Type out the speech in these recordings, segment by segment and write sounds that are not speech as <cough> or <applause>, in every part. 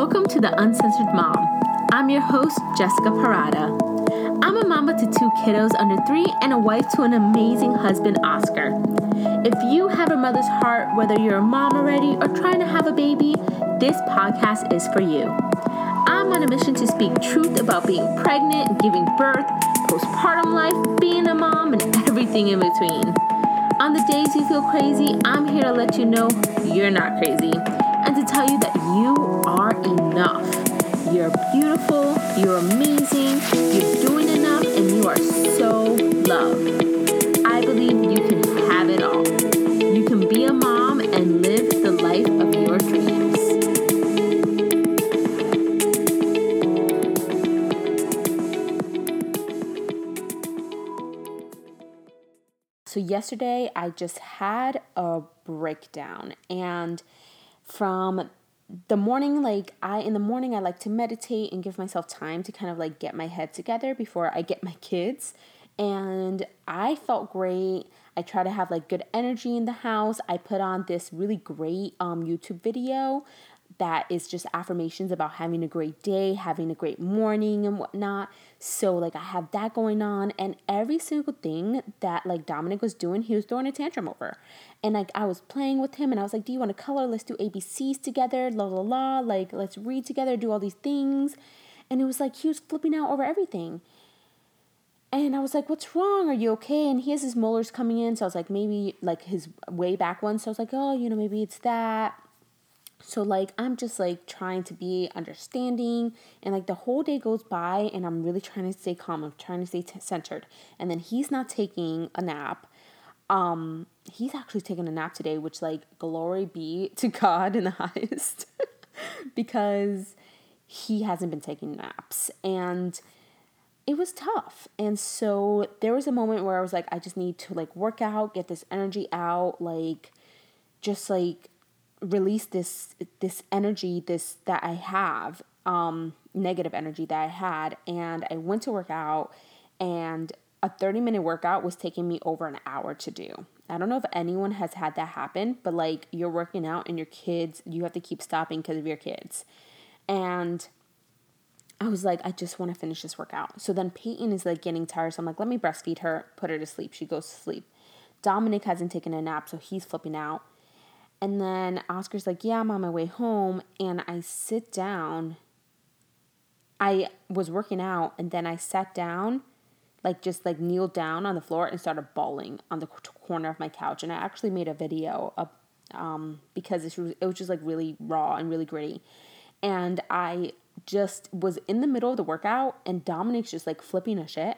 Welcome to The Uncensored Mom. I'm your host, Jessica Parada. I'm a mama to two kiddos under three and a wife to an amazing husband, Oscar. If you have a mother's heart, whether you're a mom already or trying to have a baby, this podcast is for you. I'm on a mission to speak truth about being pregnant, giving birth, postpartum life, being a mom, and everything in between. On the days you feel crazy, I'm here to let you know you're not crazy and to tell you that you enough. You're beautiful, you're amazing, you're doing enough, and you are so loved. I believe you can have it all. You can be a mom and live the life of your dreams. So, yesterday I just had a breakdown, and from the morning like i in the morning i like to meditate and give myself time to kind of like get my head together before i get my kids. And i felt great. I try to have like good energy in the house. I put on this really great um, youtube video that is just affirmations about having a great day, having a great morning, and whatnot. So, like, I have that going on, and every single thing that like Dominic was doing, he was throwing a tantrum over. And like, I was playing with him, and I was like, Do you want to color? Let's do ABCs together, la la la. Like, let's read together, do all these things. And it was like, he was flipping out over everything. And I was like, what's wrong? Are you okay? And he has his molars coming in. So I was like, maybe like his way back one. So I was like, oh, you know, maybe it's that. So like I'm just like trying to be understanding and like the whole day goes by and I'm really trying to stay calm. I'm trying to stay t- centered. And then he's not taking a nap. Um he's actually taking a nap today, which like glory be to <laughs> God in the highest <laughs> because he hasn't been taking naps and it was tough. And so there was a moment where I was like I just need to like work out, get this energy out, like just like release this this energy this that I have um negative energy that I had and I went to work out and a 30 minute workout was taking me over an hour to do. I don't know if anyone has had that happen, but like you're working out and your kids, you have to keep stopping because of your kids. And I was like, I just want to finish this workout. So then Peyton is like getting tired. So I'm like, let me breastfeed her, put her to sleep. She goes to sleep. Dominic hasn't taken a nap, so he's flipping out. And then Oscar's like, Yeah, I'm on my way home. And I sit down. I was working out and then I sat down, like just like kneeled down on the floor and started bawling on the corner of my couch. And I actually made a video of, um, because it was, it was just like really raw and really gritty. And I just was in the middle of the workout and Dominic's just like flipping a shit.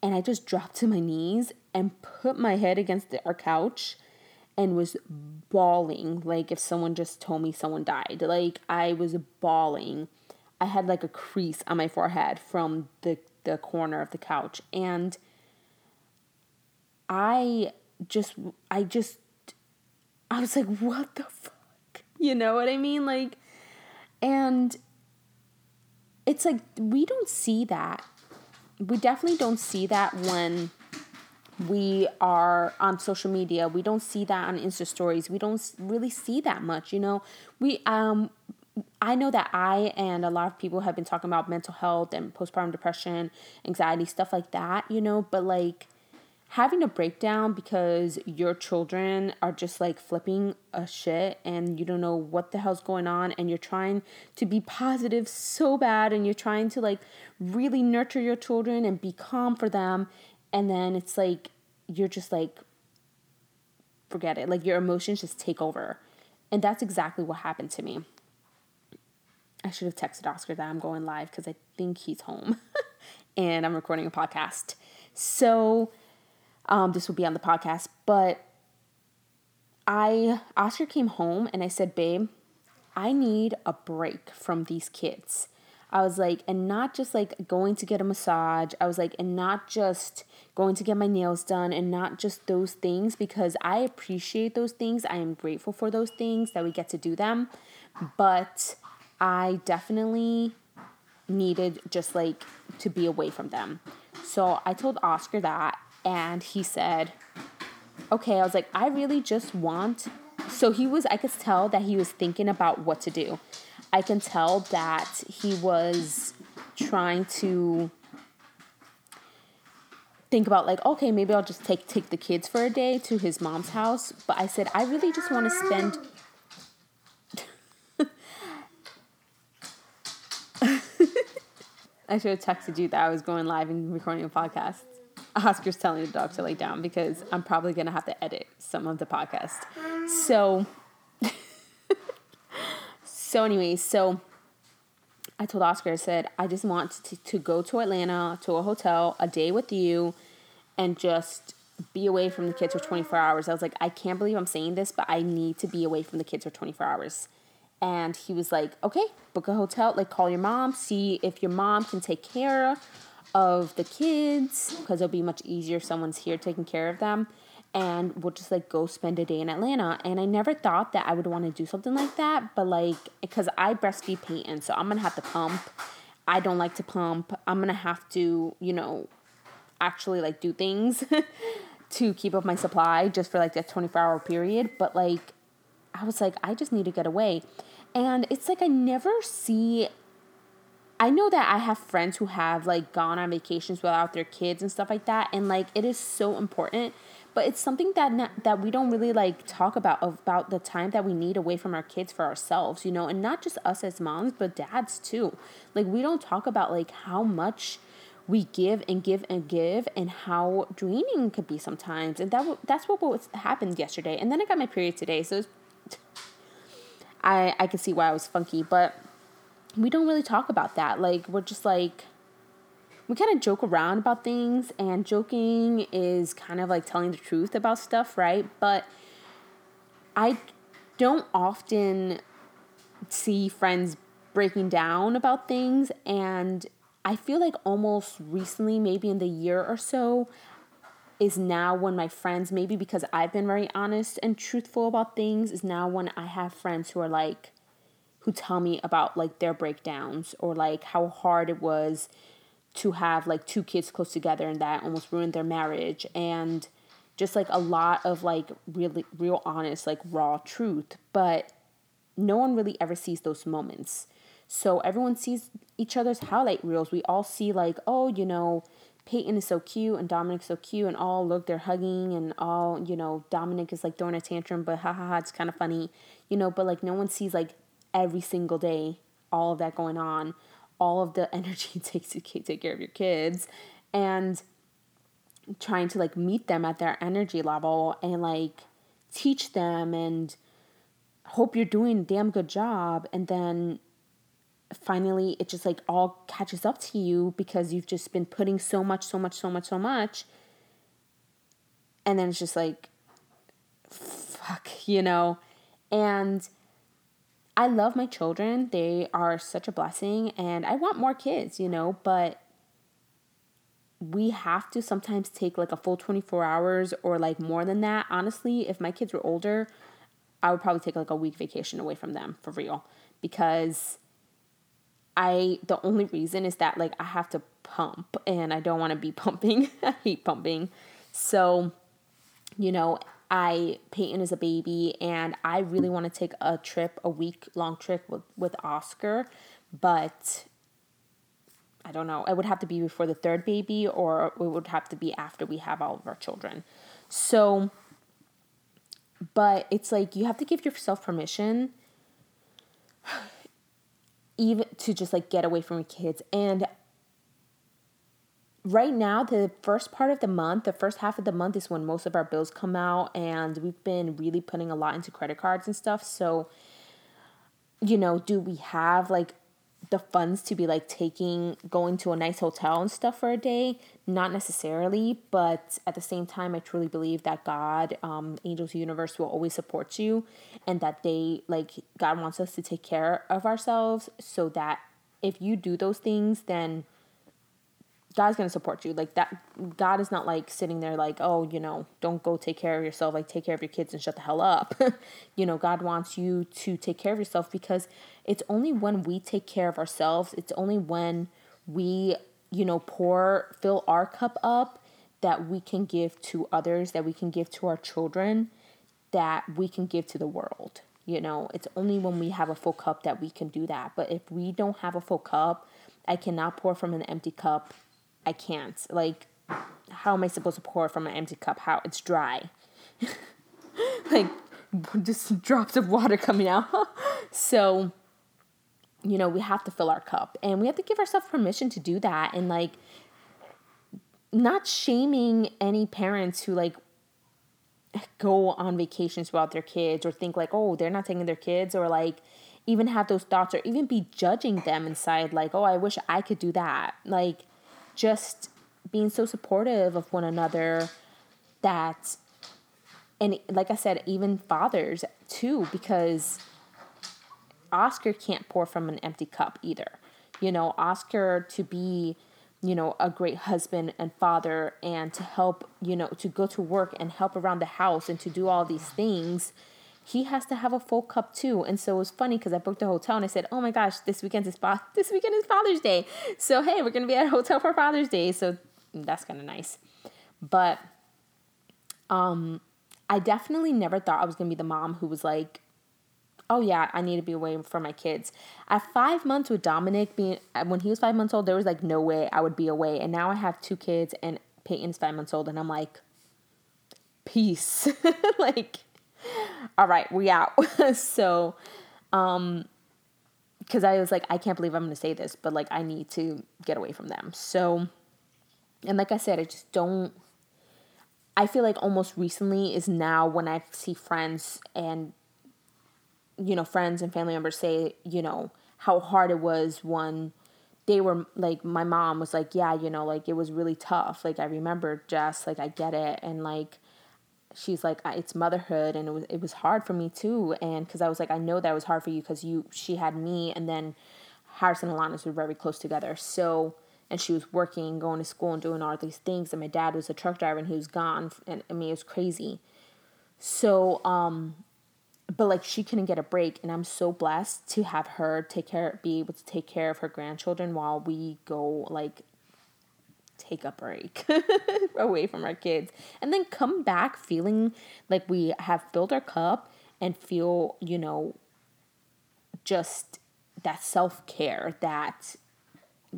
And I just dropped to my knees and put my head against the, our couch and was bawling like if someone just told me someone died. Like I was bawling. I had like a crease on my forehead from the the corner of the couch and I just I just I was like what the fuck? You know what I mean? Like and it's like we don't see that. We definitely don't see that when we are on social media. We don't see that on insta stories. We don't really see that much you know? We um I know that I and a lot of people have been talking about mental health and postpartum depression, anxiety, stuff like that, you know, but like having a breakdown because your children are just like flipping a shit and you don't know what the hell's going on and you're trying to be positive so bad and you're trying to like really nurture your children and be calm for them and then it's like you're just like forget it. Like your emotions just take over. And that's exactly what happened to me. I should have texted oscar that i'm going live because i think he's home <laughs> and i'm recording a podcast. So um, this will be on the podcast but i oscar came home and i said babe i need a break from these kids I was like, and not just like going to get a massage. I was like, and not just going to get my nails done and not just those things because I appreciate those things. I am grateful for those things that we get to do them. But I definitely needed just like to be away from them. So I told Oscar that and he said, okay, I was like, I really just want so he was I could tell that he was thinking about what to do. I can tell that he was trying to think about like okay maybe I'll just take take the kids for a day to his mom's house but I said I really just want to spend <laughs> I should have texted you that I was going live and recording a podcast. Oscar's telling the dog to lay down because I'm probably going to have to edit some of the podcast. So, so anyways, so I told Oscar, I said, I just want to, to go to Atlanta to a hotel a day with you and just be away from the kids for 24 hours. I was like, I can't believe I'm saying this, but I need to be away from the kids for 24 hours. And he was like, okay, book a hotel, like call your mom, see if your mom can take care of the kids because it'll be much easier if someone's here taking care of them. And we'll just like go spend a day in Atlanta. And I never thought that I would want to do something like that, but like, because I breastfeed Peyton, so I'm gonna have to pump. I don't like to pump. I'm gonna have to, you know, actually like do things <laughs> to keep up my supply just for like that 24 hour period. But like, I was like, I just need to get away. And it's like I never see I know that I have friends who have like gone on vacations without their kids and stuff like that and like it is so important but it's something that not, that we don't really like talk about about the time that we need away from our kids for ourselves, you know, and not just us as moms, but dads too. Like we don't talk about like how much we give and give and give and how draining could be sometimes. And that that's what what happened yesterday. And then I got my period today, so I I can see why I was funky, but we don't really talk about that. Like we're just like we kind of joke around about things and joking is kind of like telling the truth about stuff, right? But I don't often see friends breaking down about things and I feel like almost recently, maybe in the year or so, is now when my friends, maybe because I've been very honest and truthful about things, is now when I have friends who are like, who tell me about like their breakdowns or like how hard it was to have like two kids close together and that almost ruined their marriage and just like a lot of like really real honest like raw truth but no one really ever sees those moments. So everyone sees each other's highlight reels. We all see like oh you know Peyton is so cute and Dominic's so cute and all look they're hugging and all you know Dominic is like throwing a tantrum but ha ha ha it's kind of funny you know but like no one sees like every single day all of that going on all of the <laughs> energy it takes to take care of your kids and trying to like meet them at their energy level and like teach them and hope you're doing a damn good job and then finally it just like all catches up to you because you've just been putting so much, so much, so much, so much. And then it's just like, fuck, you know? And I love my children. They are such a blessing and I want more kids, you know, but we have to sometimes take like a full 24 hours or like more than that. Honestly, if my kids were older, I would probably take like a week vacation away from them for real because I the only reason is that like I have to pump and I don't want to be <laughs> pumping. I hate pumping. So, you know, I Peyton is a baby and I really want to take a trip, a week long trip with, with Oscar, but I don't know. It would have to be before the third baby or it would have to be after we have all of our children. So but it's like you have to give yourself permission <sighs> even to just like get away from your kids and right now the first part of the month the first half of the month is when most of our bills come out and we've been really putting a lot into credit cards and stuff. So you know do we have like the funds to be like taking going to a nice hotel and stuff for a day? Not necessarily but at the same time i truly believe that god um, angels universe will always support you and that they like god wants us to take care of ourselves so that if you do those things then God's gonna support you. Like that God is not like sitting there like, oh, you know, don't go take care of yourself, like take care of your kids and shut the hell up. <laughs> you know, God wants you to take care of yourself because it's only when we take care of ourselves, it's only when we, you know, pour fill our cup up that we can give to others, that we can give to our children, that we can give to the world. You know, it's only when we have a full cup that we can do that. But if we don't have a full cup, I cannot pour from an empty cup. I can't. Like, how am I supposed to pour from an empty cup? How it's dry. <laughs> like just drops of water coming out. <laughs> so, you know, we have to fill our cup and we have to give ourselves permission to do that and like not shaming any parents who like go on vacations without their kids or think like, oh, they're not taking their kids or like even have those thoughts or even be judging them inside like, oh, I wish I could do that. Like just being so supportive of one another that and like I said, even fathers too, because Oscar can't pour from an empty cup either. You know, Oscar to be you know, a great husband and father and to help, you know, to go to work and help around the house and to do all these things, he has to have a full cup too. And so it was funny because I booked a hotel and I said, "Oh my gosh, this weekend is this weekend is Father's Day, so hey, we're gonna be at a hotel for Father's Day." So that's kind of nice, but um, I definitely never thought I was gonna be the mom who was like, oh yeah, I need to be away from my kids. At five months with Dominic being when he was five months old, there was like no way I would be away. And now I have two kids and Peyton's five months old, and I'm like, peace. <laughs> like, all right, we out. <laughs> so, um, because I was like, I can't believe I'm gonna say this, but like I need to get away from them. So, and like I said, I just don't. I feel like almost recently is now when I see friends and you know, friends and family members say, you know, how hard it was when they were like, my mom was like, yeah, you know, like it was really tough. Like I remember Jess, like I get it. And like, she's like, it's motherhood. And it was, it was hard for me too. And cause I was like, I know that was hard for you cause you, she had me and then Harrison and Alanis were very close together. So, and she was working, going to school and doing all these things. And my dad was a truck driver and he was gone. And I mean, it was crazy. So, um, but like she couldn't get a break and i'm so blessed to have her take care be able to take care of her grandchildren while we go like take a break <laughs> away from our kids and then come back feeling like we have filled our cup and feel you know just that self-care that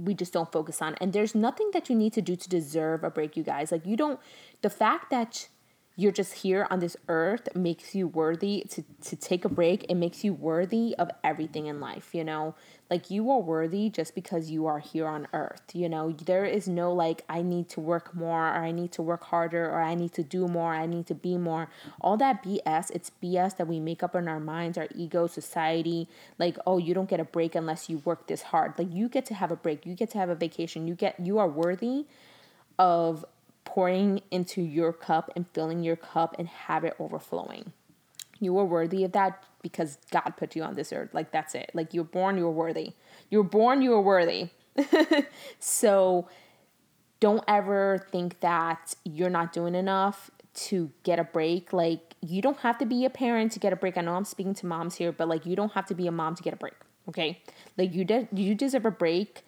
we just don't focus on. And there's nothing that you need to do to deserve a break you guys. Like you don't the fact that you're just here on this earth makes you worthy to, to take a break. It makes you worthy of everything in life, you know? Like you are worthy just because you are here on earth, you know? There is no like, I need to work more or I need to work harder or I need to do more, I need to be more. All that BS, it's BS that we make up in our minds, our ego, society. Like, oh, you don't get a break unless you work this hard. Like, you get to have a break, you get to have a vacation, you get, you are worthy of pouring into your cup and filling your cup and have it overflowing. You are worthy of that because God put you on this earth. Like that's it. Like you're born, you're worthy. You're born, you are worthy. <laughs> so don't ever think that you're not doing enough to get a break. Like you don't have to be a parent to get a break. I know I'm speaking to moms here, but like you don't have to be a mom to get a break. Okay? Like you de- you deserve a break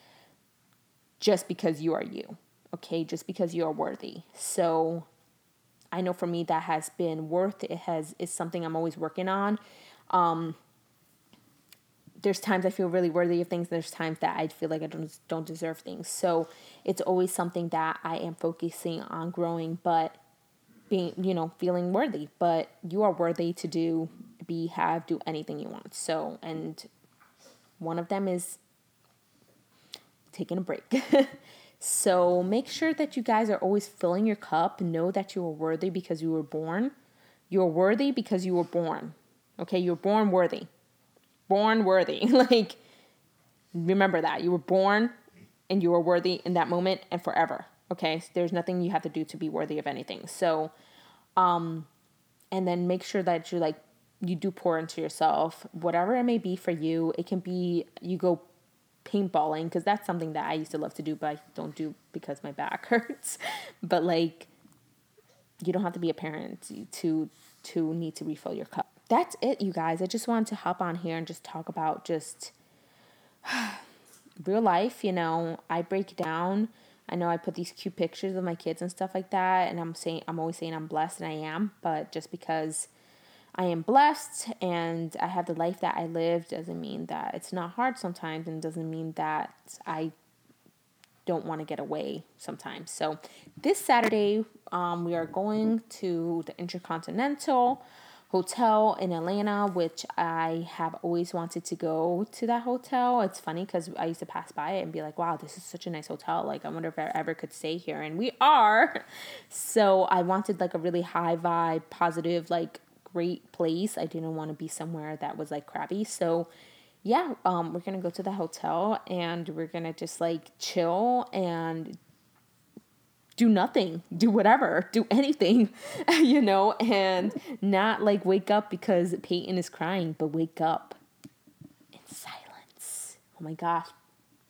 just because you are you okay, just because you are worthy. So I know for me that has been worth it has is something I'm always working on. Um, there's times I feel really worthy of things. There's times that I feel like I don't don't deserve things. So it's always something that I am focusing on growing, but being you know feeling worthy. But you are worthy to do, be, have, do anything you want. So and one of them is taking a break. <laughs> So make sure that you guys are always filling your cup. Know that you are worthy because you were born. You're worthy because you were born. Okay, you were born worthy. Born worthy. <laughs> like, remember that. You were born and you were worthy in that moment and forever. Okay, so there's nothing you have to do to be worthy of anything. So, um, and then make sure that you like you do pour into yourself, whatever it may be for you. It can be you go paintballing because that's something that I used to love to do, but I don't do because my back <laughs> hurts. but like, you don't have to be a parent to to need to refill your cup. That's it, you guys. I just wanted to hop on here and just talk about just <sighs> real life. You know, I break down. I know I put these cute pictures of my kids and stuff like that, and I'm saying I'm always saying I'm blessed, and I am. But just because I am blessed and I have the life that I live doesn't mean that it's not hard sometimes and doesn't mean that I don't want to get away sometimes. So this Saturday, um, we are going to the Intercontinental Hotel in Atlanta, which I have always wanted to go to that hotel. It's funny because I used to pass by it and be like, wow, this is such a nice hotel. Like, I wonder if I ever could stay here. And we are. <laughs> So I wanted like a really high vibe, positive, like great place. I didn't want to be somewhere that was like crappy. So yeah, um, we're gonna go to the hotel and we're gonna just like chill and do nothing, do whatever, do anything, <laughs> you know, and not like wake up because Peyton is crying, but wake up in silence. Oh my gosh,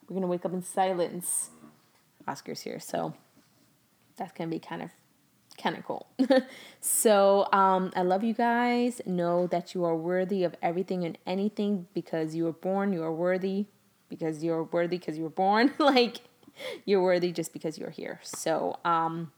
we're gonna wake up in silence. Oscar's here, so that's gonna be kind of kind of cool. <laughs> so um, I love you guys. Know that you are worthy of everything and anything because you were born. You are worthy because you're worthy because you were born. <laughs> like you're worthy just because you're here. So um,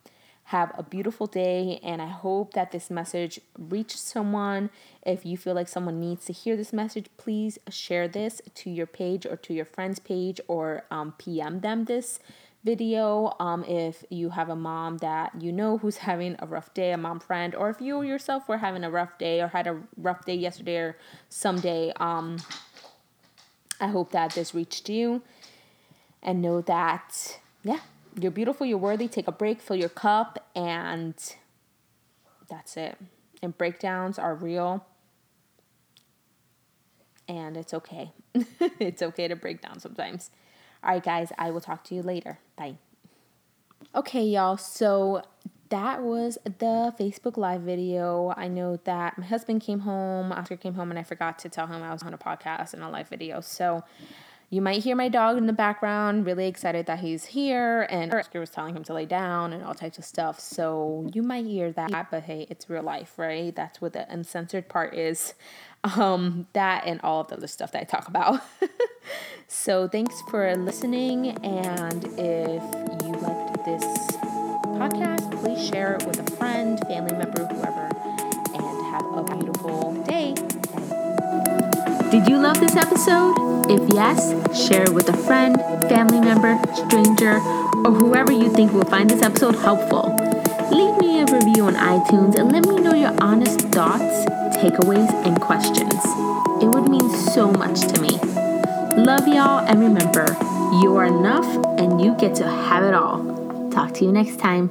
have a beautiful day, and I hope that this message reached someone. If you feel like someone needs to hear this message, please share this to your page or to your friend's page or um, PM them this video um, if you have a mom that you know who's <laughs> having a rough day, a mom friend, or if you yourself were having a rough day or had a rough day yesterday or someday. Um, I hope that this reached you and know that, yeah, you're beautiful, you're worthy. Take a break, fill your cup, and that's it. And breakdowns are real. And it's okay. <laughs> it's okay to break down sometimes. All right, guys, I will talk to you later. Bye. Okay, y'all. So that was the Facebook Live video. I know that my husband came home, Oscar came home, and I forgot to tell him I was on a podcast and a live video. So you might hear my dog in the background, really excited that he's here, and Oscar was telling him to lay down and all types of stuff. So you might hear that, but hey, it's real life, right? That's what the uncensored part is. Um, that and all of the other stuff that I talk about. <laughs> so thanks for listening, and if you liked this podcast, please share it with a friend, family member, whoever, and have a beautiful day. Did you love this episode? If yes, share it with a friend, family member, stranger, or whoever you think will find this episode helpful. Leave me a review on iTunes and let me know your honest thoughts, takeaways, and questions. It would mean so much to me. Love y'all, and remember, you are enough and you get to have it all. Talk to you next time.